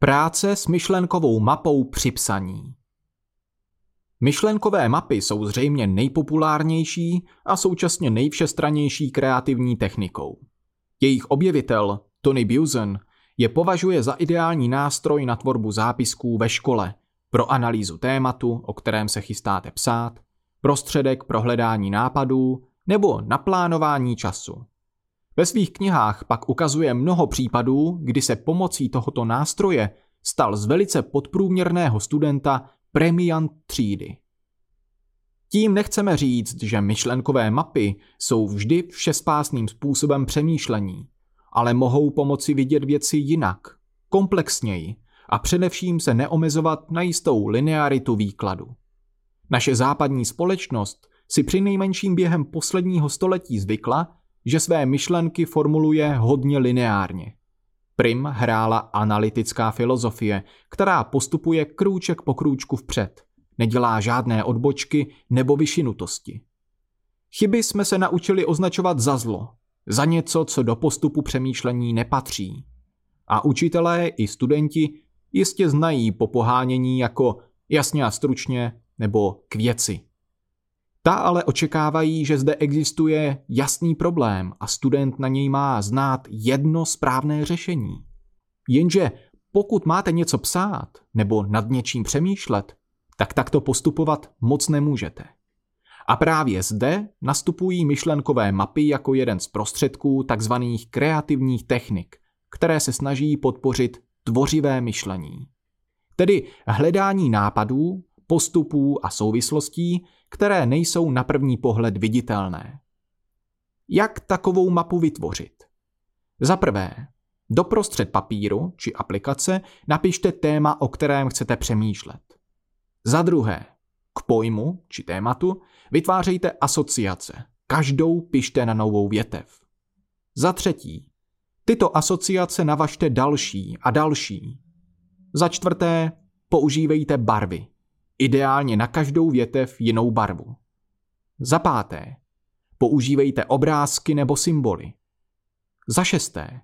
Práce s myšlenkovou mapou při psaní. Myšlenkové mapy jsou zřejmě nejpopulárnější a současně nejvšestranější kreativní technikou. Jejich objevitel, Tony Buzan, je považuje za ideální nástroj na tvorbu zápisků ve škole, pro analýzu tématu, o kterém se chystáte psát, prostředek pro hledání nápadů nebo naplánování času. Ve svých knihách pak ukazuje mnoho případů, kdy se pomocí tohoto nástroje stal z velice podprůměrného studenta premiant třídy. Tím nechceme říct, že myšlenkové mapy jsou vždy všespásným způsobem přemýšlení, ale mohou pomoci vidět věci jinak, komplexněji a především se neomezovat na jistou linearitu výkladu. Naše západní společnost si při nejmenším během posledního století zvykla, že své myšlenky formuluje hodně lineárně. Prim hrála analytická filozofie, která postupuje krůček po krůčku vpřed. Nedělá žádné odbočky nebo vyšinutosti. Chyby jsme se naučili označovat za zlo, za něco, co do postupu přemýšlení nepatří. A učitelé i studenti jistě znají popohánění jako jasně a stručně nebo k věci. Ta ale očekávají, že zde existuje jasný problém a student na něj má znát jedno správné řešení. Jenže pokud máte něco psát nebo nad něčím přemýšlet, tak takto postupovat moc nemůžete. A právě zde nastupují myšlenkové mapy jako jeden z prostředků tzv. kreativních technik, které se snaží podpořit tvořivé myšlení. Tedy hledání nápadů, postupů a souvislostí, které nejsou na první pohled viditelné. Jak takovou mapu vytvořit? Za prvé, doprostřed papíru či aplikace napište téma, o kterém chcete přemýšlet. Za druhé, k pojmu či tématu vytvářejte asociace. Každou pište na novou větev. Za třetí, tyto asociace navažte další a další. Za čtvrté, používejte barvy. Ideálně na každou větev jinou barvu. Za páté, používejte obrázky nebo symboly. Za šesté,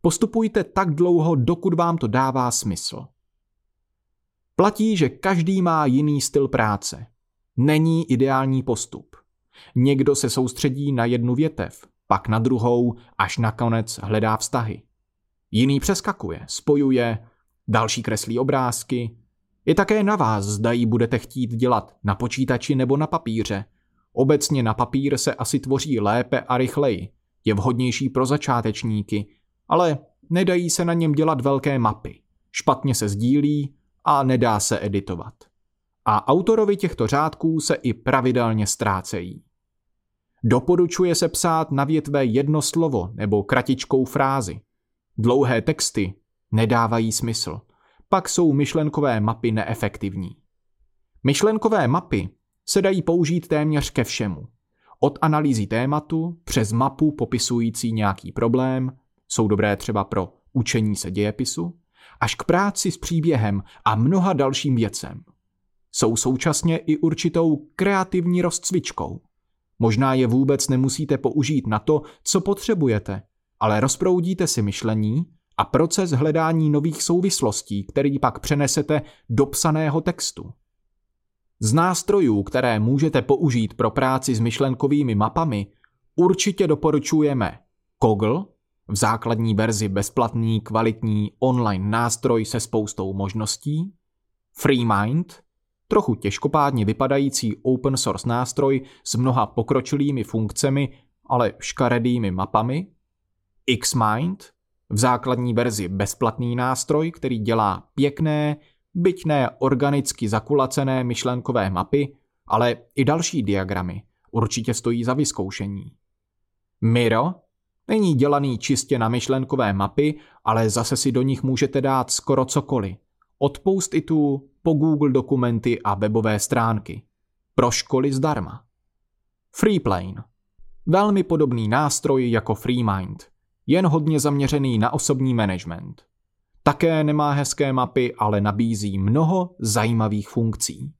postupujte tak dlouho, dokud vám to dává smysl. Platí, že každý má jiný styl práce. Není ideální postup. Někdo se soustředí na jednu větev, pak na druhou, až nakonec hledá vztahy. Jiný přeskakuje, spojuje, další kreslí obrázky, je také na vás, zda ji budete chtít dělat na počítači nebo na papíře. Obecně na papír se asi tvoří lépe a rychleji. Je vhodnější pro začátečníky, ale nedají se na něm dělat velké mapy. Špatně se sdílí a nedá se editovat. A autorovi těchto řádků se i pravidelně ztrácejí. Doporučuje se psát na větve jedno slovo nebo kratičkou frázi. Dlouhé texty nedávají smysl pak jsou myšlenkové mapy neefektivní. Myšlenkové mapy se dají použít téměř ke všemu. Od analýzy tématu přes mapu popisující nějaký problém, jsou dobré třeba pro učení se dějepisu, až k práci s příběhem a mnoha dalším věcem. Jsou současně i určitou kreativní rozcvičkou. Možná je vůbec nemusíte použít na to, co potřebujete, ale rozproudíte si myšlení a proces hledání nových souvislostí, který pak přenesete do psaného textu. Z nástrojů, které můžete použít pro práci s myšlenkovými mapami, určitě doporučujeme Kogl, v základní verzi bezplatný, kvalitní online nástroj se spoustou možností, FreeMind, trochu těžkopádně vypadající open source nástroj s mnoha pokročilými funkcemi, ale škaredými mapami, Xmind, v základní verzi bezplatný nástroj, který dělá pěkné, byť ne organicky zakulacené myšlenkové mapy, ale i další diagramy. Určitě stojí za vyzkoušení. Miro není dělaný čistě na myšlenkové mapy, ale zase si do nich můžete dát skoro cokoliv. Od post-itů po Google dokumenty a webové stránky. Pro školy zdarma. Freeplane. Velmi podobný nástroj jako FreeMind – jen hodně zaměřený na osobní management. Také nemá hezké mapy, ale nabízí mnoho zajímavých funkcí.